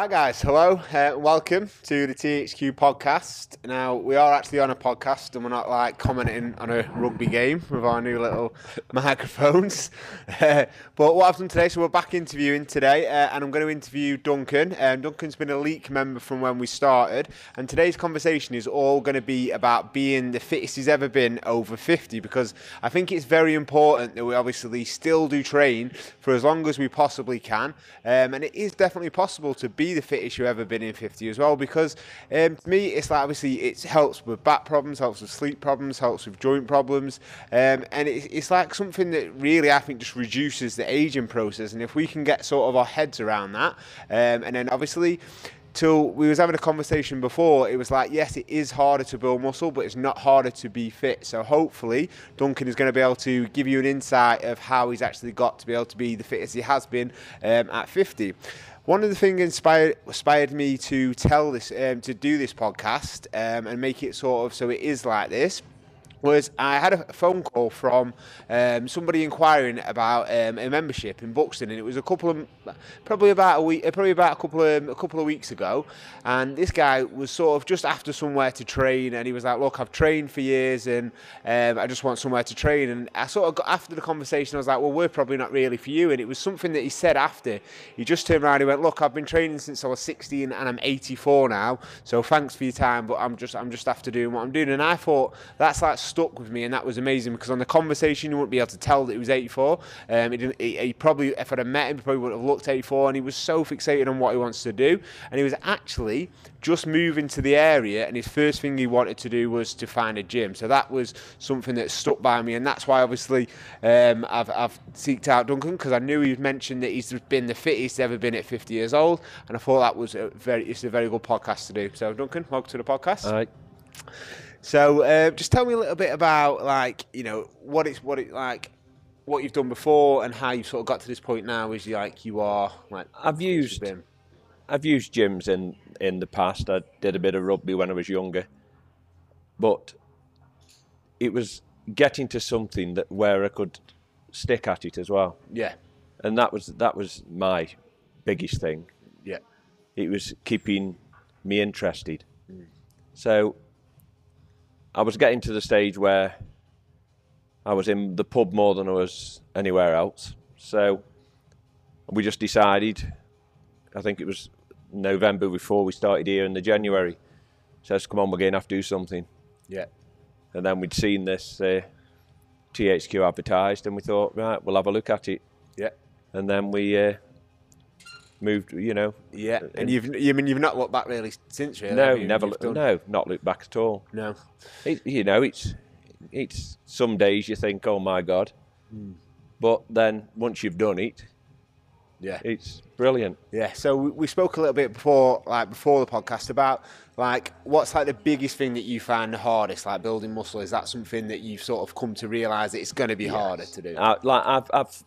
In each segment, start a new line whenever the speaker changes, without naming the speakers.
Hi guys, hello, uh, welcome to the THQ podcast. Now we are actually on a podcast and we're not like commenting on a rugby game with our new little microphones. Uh, but what I've done today, so we're back interviewing today, uh, and I'm going to interview Duncan. Um, Duncan's been a leak member from when we started, and today's conversation is all going to be about being the fittest he's ever been over 50 because I think it's very important that we obviously still do train for as long as we possibly can, um, and it is definitely possible to be the fittest you've ever been in 50 as well because um, to me it's like obviously it helps with back problems helps with sleep problems helps with joint problems. Um, and it's, it's like something that really I think just reduces the aging process. And if we can get sort of our heads around that um, and then obviously till we was having a conversation before it was like yes it is harder to build muscle but it's not harder to be fit. So hopefully duncan is going to be able to give you an insight of how he's actually got to be able to be the fittest he has been um, at 50 one of the things inspired inspired me to tell this um, to do this podcast um, and make it sort of so it is like this was I had a phone call from um, somebody inquiring about um, a membership in Buxton, and it was a couple of probably about a week, uh, probably about a couple of a couple of weeks ago. And this guy was sort of just after somewhere to train, and he was like, "Look, I've trained for years, and um, I just want somewhere to train." And I sort of got after the conversation, I was like, "Well, we're probably not really for you." And it was something that he said after. He just turned around, he went, "Look, I've been training since I was 16, and I'm 84 now. So thanks for your time, but I'm just I'm just after doing what I'm doing." And I thought that's like stuck with me, and that was amazing because on the conversation you wouldn't be able to tell that he was 84. Um, he, he, he, probably, if I'd have met him, he probably would have looked 84, and he was so fixated on what he wants to do, and he was actually just moving to the area, and his first thing he wanted to do was to find a gym. So that was something that stuck by me, and that's why obviously um, I've, I've seeked out Duncan because I knew he'd mentioned that he's been the fittest ever been at 50 years old, and I thought that was a very, it's a very good podcast to do. So Duncan, welcome to the podcast.
All right.
So uh, just tell me a little bit about like you know what it's what it like what you've done before and how you sort of got to this point now is like you are like
I've used I've used gyms in in the past. I did a bit of rugby when I was younger, but it was getting to something that where I could stick at it as well.
Yeah,
and that was that was my biggest thing.
Yeah,
it was keeping me interested. Mm. So I was getting to the stage where I was in the pub more than I was anywhere else. So we just decided, I think it was November before we started here in the January, says, come on, we're going to have to do something.
Yeah.
And then we'd seen this uh, THQ advertised and we thought, right, we'll have a look at it.
Yeah.
And then we uh, moved, you know.
Yeah, and you've you mean you've not looked back really since, really?
No, never. no, not looked back at all.
No,
it, you know, it's it's some days you think, oh my god, mm. but then once you've done it,
yeah,
it's brilliant.
Yeah. So we, spoke a little bit before, like before the podcast, about like what's like the biggest thing that you find the hardest, like building muscle. Is that something that you've sort of come to realise that it's going to be yes. harder to do?
Uh, like I've, I've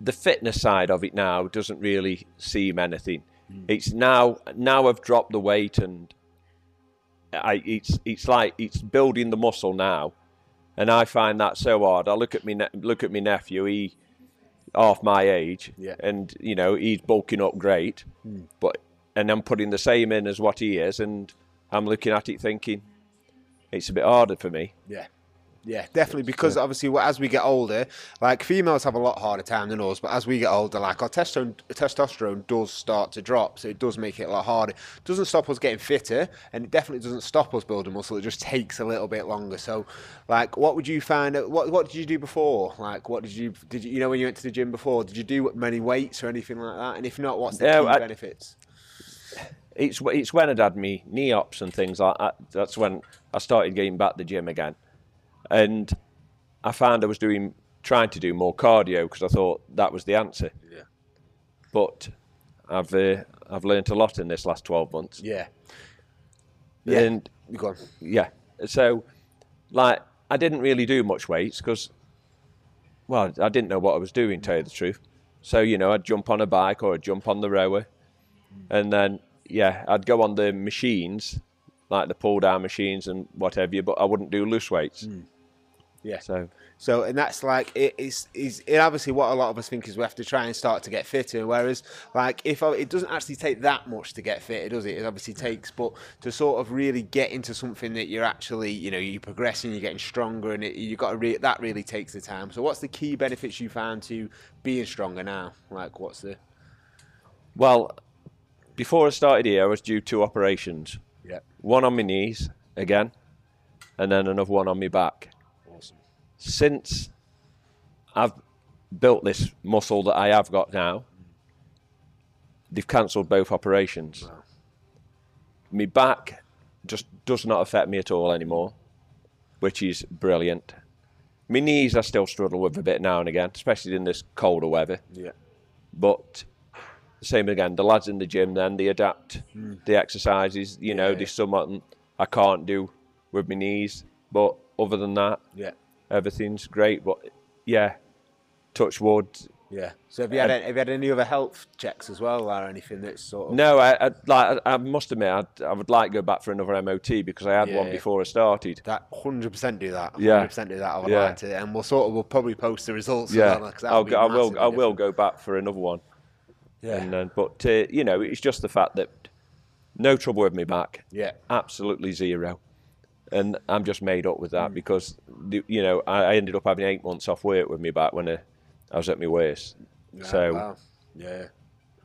the fitness side of it now doesn't really seem anything. Mm. It's now now I've dropped the weight and I, it's it's like it's building the muscle now, and I find that so hard. I look at me look at my nephew. He half my age,
yeah.
and you know he's bulking up great,
mm.
but and I'm putting the same in as what he is, and I'm looking at it thinking it's a bit harder for me.
Yeah. Yeah, definitely. Because obviously, as we get older, like females have a lot harder time than us, but as we get older, like our testosterone, testosterone does start to drop, so it does make it a lot harder. It doesn't stop us getting fitter, and it definitely doesn't stop us building muscle. It just takes a little bit longer. So, like, what would you find? What What did you do before? Like, what did you did you, you know when you went to the gym before? Did you do many weights or anything like that? And if not, what's the key I, benefits?
It's it's when I'd had me knee ops and things like that. That's when I started getting back to the gym again and I found I was doing trying to do more cardio because I thought that was the answer.
Yeah.
But I've uh, I've learned a lot in this last twelve months.
Yeah.
Yeah. And. Yeah. So, like, I didn't really do much weights because, well, I didn't know what I was doing. Tell you the truth. So you know, I'd jump on a bike or I'd jump on the rower, and then yeah, I'd go on the machines like the pull down machines and whatever, but I wouldn't do loose weights.
Mm. Yeah.
So
So, and that's like it is is it obviously what a lot of us think is we have to try and start to get fitter. Whereas, like if I, it doesn't actually take that much to get fitter, does it? It obviously takes, but to sort of really get into something that you're actually, you know, you're progressing, you're getting stronger, and it, you got to re- that really takes the time. So, what's the key benefits you found to being stronger now? Like, what's the
well, before I started here, I was due two operations.
yeah,
One on my knees again, and then another one on my back. Since I've built this muscle that I have got now, they've cancelled both operations.
Wow.
My back just does not affect me at all anymore, which is brilliant. My knees I still struggle with a bit now and again, especially in this colder weather.
yeah,
But same again, the lads in the gym then they adapt the exercises. You know,
Hmm. Yeah.
there's something I can't do with my knees, but other than that,
yeah.
Everything's great. But yeah, touch wood.
Yeah. So have you had have you had any other health checks as well, or anything that's sort of
No, I, I like I must admit I'd, I would like to go back for another MOT because I had
Yeah,
one
yeah.
before I started.
That hundred percent do that.
Yeah.
hundred do that. I would
Yeah.
like to, and we'll sort of we'll probably post the results.
Yeah,
well,
I'll, go- I will. I will go back for another one.
Yeah,
And uh, but uh, you know, it's just the fact that no trouble with me back.
yeah,
absolutely zero. And I'm just made up with that
Mm.
because, you know, I, ended up having eight months off work with me back when I, I was at my worst.
Yeah,
so
wow. yeah,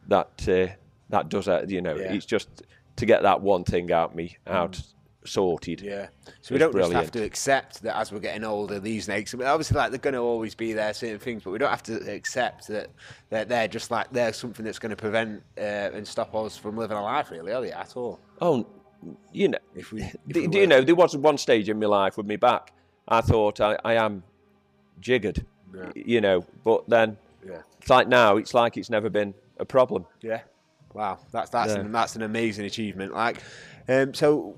that uh, that does that. You know,
Yeah.
it's just to get that one thing out me out sorted.
Mm. yeah. So we don't just have to accept that as we're getting older, these snakes. I mean, obviously, like they're going to always be there, certain things, but we don't have to accept that that they're just like they're something that's going to prevent uh, and stop us from living a life, really, are they at all?
Oh, you know,
If we, if
do,
we
you know, there was one stage in my life with me back. I thought I, I am jiggered,
Yeah.
you know, but then
yeah.
it's like now, it's like it's never been a problem.
Yeah. Wow. That's that's
Yeah.
an, that's an amazing achievement. Like, um, so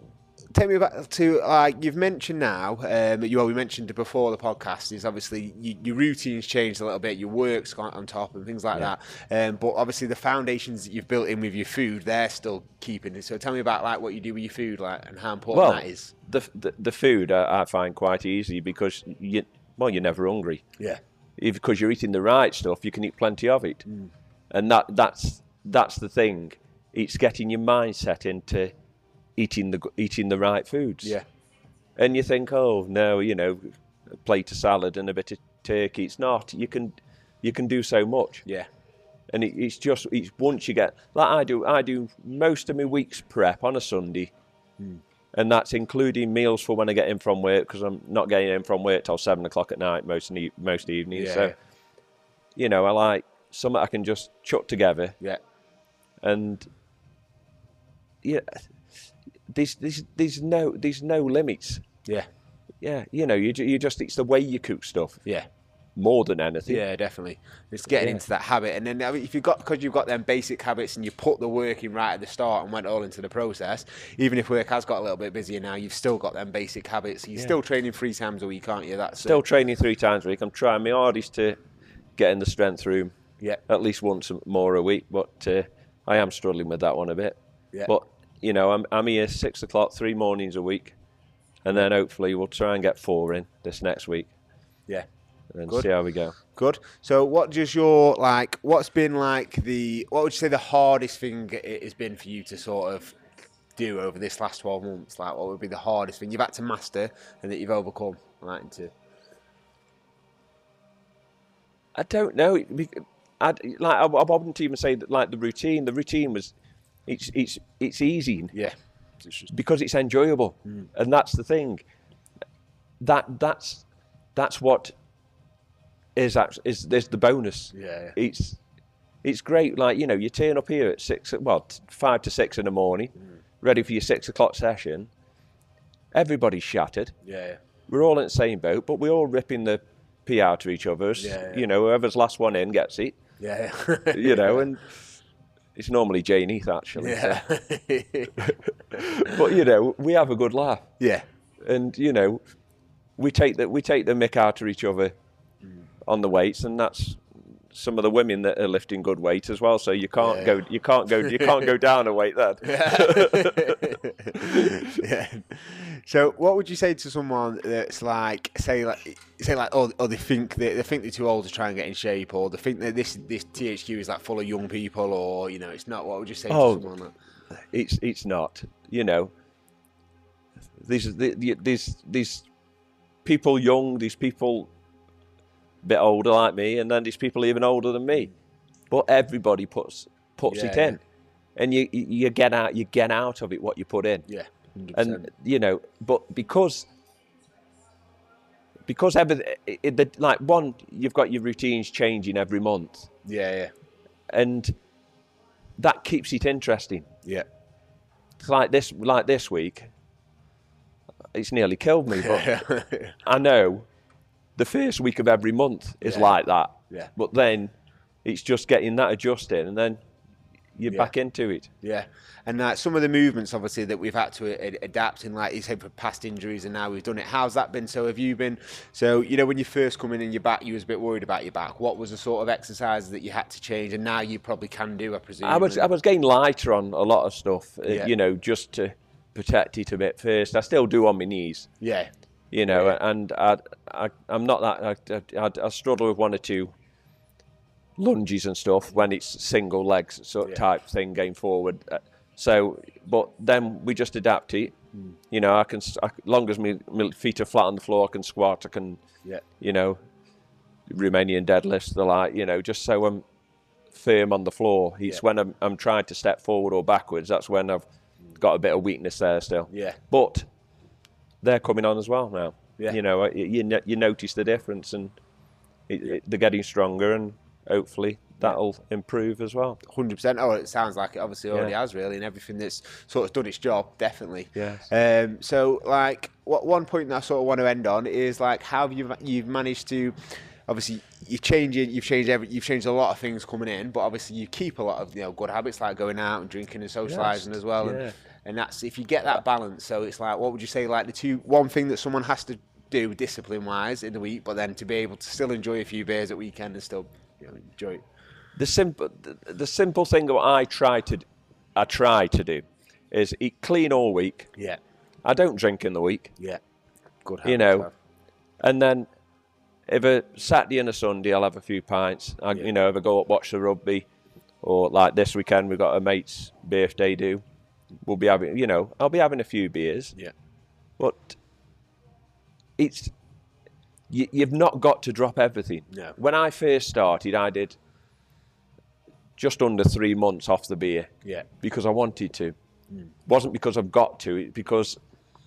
take me back to like you've mentioned now. Um, you well, we mentioned it before the podcast is obviously you, your routines changed a little bit, your work's gone on top and things like
Yeah.
that. Um, but obviously the foundations that you've built in with your food, they're still keeping. it. So tell me about like what you do with your food, like and how important
Well,
that is.
the the, the food I, I find quite easy because you well you're never hungry
Yeah.
if because you're eating the right stuff you can eat plenty of it
Mm.
and that that's that's the thing it's getting your mindset into eating the eating the right foods
Yeah.
and you think oh no you know a plate of salad and a bit of turkey it's not you can you can do so much
Yeah.
and it, it's just it's once you get like I do I do most of my week's prep on a Sunday,
Hmm.
and that's including meals for when I get in from work because I'm not getting in from work till seven o'clock at night most most evenings.
Yeah,
so
yeah.
you know I like something I can just chuck together
Yeah.
and yeah, there's there's there's no there's no limits.
Yeah.
Yeah, you know you you just it's the way you cook stuff
Yeah.
more than anything.
Yeah, definitely. It's getting
Yeah.
into that habit, and then I mean, if you've got because you've got them basic habits and you put the work in right at the start and went all into the process. Even if work has got a little bit busier now, you've still got them basic habits. You're
Yeah.
still training three times a week, aren't you? That's
Still training three times a week. I'm trying my hardest to get in the strength room
yeah,
at least once more a week, but uh, I am struggling with that one a bit.
Yeah.
But you know, I'm I'm here six o'clock, three mornings a week, and then hopefully we'll try and get four in this next week
yeah.
and
Good.
see how we go.
Good. So, what does your like? What's been like the? What would you say the hardest thing it has been for you to sort of do over this last twelve months? Like, what would be the hardest thing you've had to master and that you've overcome? Like, into
I don't know. I'd, like I, I wouldn't even say that. Like the routine, the routine was, it's it's it's easy
yeah, it's just
because it's enjoyable, mm. and that's the thing. That that's that's what is is is the bonus.
yeah,
It's it's great. Like you know, you turn up here at six, well, five to six in the morning, mm. ready for your six o'clock session. Everybody's shattered.
yeah,
We're all in the same boat, but we're all ripping the pee out of each other's.
Yeah, yeah.
You know, whoever's last one in gets it.
yeah, yeah.
You know, and it's normally Jane Heath actually.
yeah,
But you know, we have a good laugh.
yeah,
and you know, we take the we take the mick out of each other on the weights, and that's some of the women that are lifting good weight as well. So you can't
Yeah.
go, you can't go, you can't go down a weight then.
yeah. So, what would you say to someone that's like, say, like, say, like, oh, oh they think they, they think they're too old to try and get in shape, or they think that this this THQ is like full of young people, or you know, it's not. What would you say
Oh.
to someone that?
It's it's not. You know, these the- the- these these people young, these people bit older like me, and then these people even older than me. Mm. But everybody puts puts it
Yeah,
in, and you you you get out you get out of it what you put in.
Yeah. 100%.
and you know, but because because every it, it, the, like one, you've got your routines changing every month,
yeah, yeah,
and that keeps it interesting.
yeah.
It's like this, like this week, it's nearly killed me. But I know the first week of every month is
Yeah.
like that.
Yeah.
But then it's just getting that adjusted, and then you're
Yeah.
back into it.
Yeah, and uh, some of the movements, obviously, that we've had to a- adapt in, like you said, for past injuries, and now we've done it. How's that been? So, have you been? So, you know, when you first come in and your back, you was a bit worried about your back. What was the sort of exercises that you had to change, and now you probably can do? I presume.
I was I was getting lighter on a lot of stuff, uh, you know, just to protect it a bit first. I still do on my knees.
yeah,
you know,
Yeah.
and I, I, I'm not that. I, I, I struggle with one or two lunges and stuff when it's single legs sort
Yeah.
type thing going forward. Uh, So, but then we just adapt it.
Hmm.
You know, I can, I, long as my, my feet are flat on the floor, I can squat. I can,
yeah,
you know, Romanian deadlifts, the like, you know, just so I'm firm on the floor. It's
Yeah.
when I'm, I'm trying to step forward or backwards. That's when I've got a bit of weakness there still.
yeah,
But they're coming on as well now.
Yeah.
You know, you, you, notice the difference and it, it, they're getting stronger and hopefully that'll improve as well.
hundred percent. Oh, it sounds like it obviously already
Yeah.
has really, and everything that's sort of done its job, definitely.
Yes.
Um, so, like, what one point that I sort of want to end on is like how have you you've managed to, obviously, you're changing, you've changed every, you've changed a lot of things coming in, but obviously you keep a lot of you know good habits like going out and drinking and socialising
Yes,
as well,
yeah.
and and that's if you get that balance. So it's like, what would you say, like the two one thing that someone has to do discipline wise in the week, but then to be able to still enjoy a few beers at weekend and still you know, enjoy it.
The simple, the, the simple thing that I try to, I try to do, is eat clean all week.
Yeah,
I don't drink in the week,
yeah, good.
you
habit
know, and then if a Saturday and a Sunday I'll have a few pints. I,
Yeah.
You know, if I go up watch the rugby, or like this weekend we've got a mate's birthday do, we'll be having, you know, I'll be having a few beers.
Yeah.
But it's you, you've not got to drop everything.
No.
When I first started, I did just under three months off the beer
Yeah.
because I wanted to. wasn't because I've got to. It's because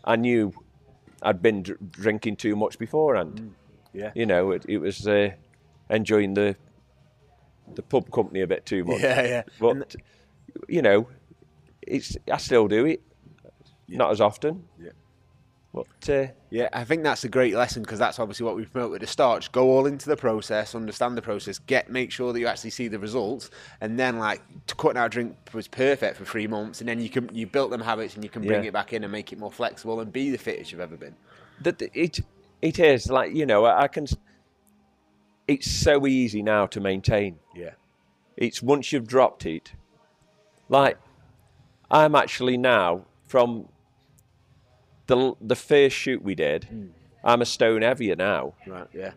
I knew I'd been dr- drinking too much beforehand.
Yeah.
You know, it, it was uh, enjoying the the pub company a bit too much.
Yeah, yeah.
But you know, it's I still do it, not as often.
Yeah.
But uh,
Yeah, I think that's a great lesson because that's obviously what we promote at the start. Just go all into the process, understand the process, get make sure that you actually see the results, and then like cutting out drink was perfect for three months, and then you can you built them habits and you can bring
Yeah.
it back in and make it more flexible and be the fittest you've ever been.
that it it is like you know I can. It's so easy now to maintain.
Yeah,
It's once you've dropped it. Like I'm actually now from the the first shoot we did.
Hmm.
I'm a stone heavier now,
right. Yeah,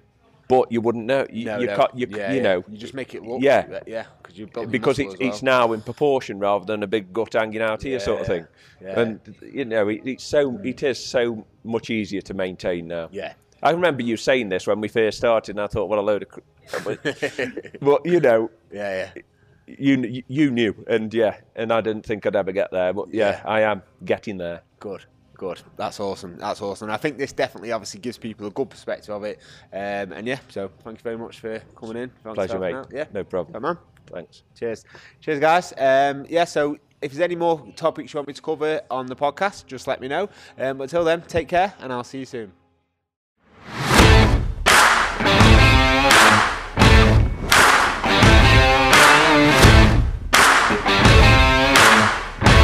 but you wouldn't know. You,
no,
you
no.
can't. You,
yeah,
you
yeah.
know
you just make it look.
Yeah.
yeah, because you
because it's
well.
it's now in proportion rather than a big gut hanging out here sort of
Yeah,
thing.
yeah.
And you know it, it's so it is so much easier to maintain now.
Yeah.
I remember you saying this when we first started, and I thought, what a load of. but you know,
Yeah, yeah.
You you knew, and yeah, and I didn't think I'd ever get there, but yeah. I am getting there.
Good, good. That's awesome. That's awesome. I think this definitely obviously gives people a good perspective of it. Um, and yeah, so thank you very much for coming in. Thanks
Pleasure, mate.
out. Yeah,
No problem.
Come on.
Thanks.
Cheers. Cheers, guys. Um, yeah, so if there's any more topics you want me to cover on the podcast, just let me know. Um, but until then, take care and I'll see you soon.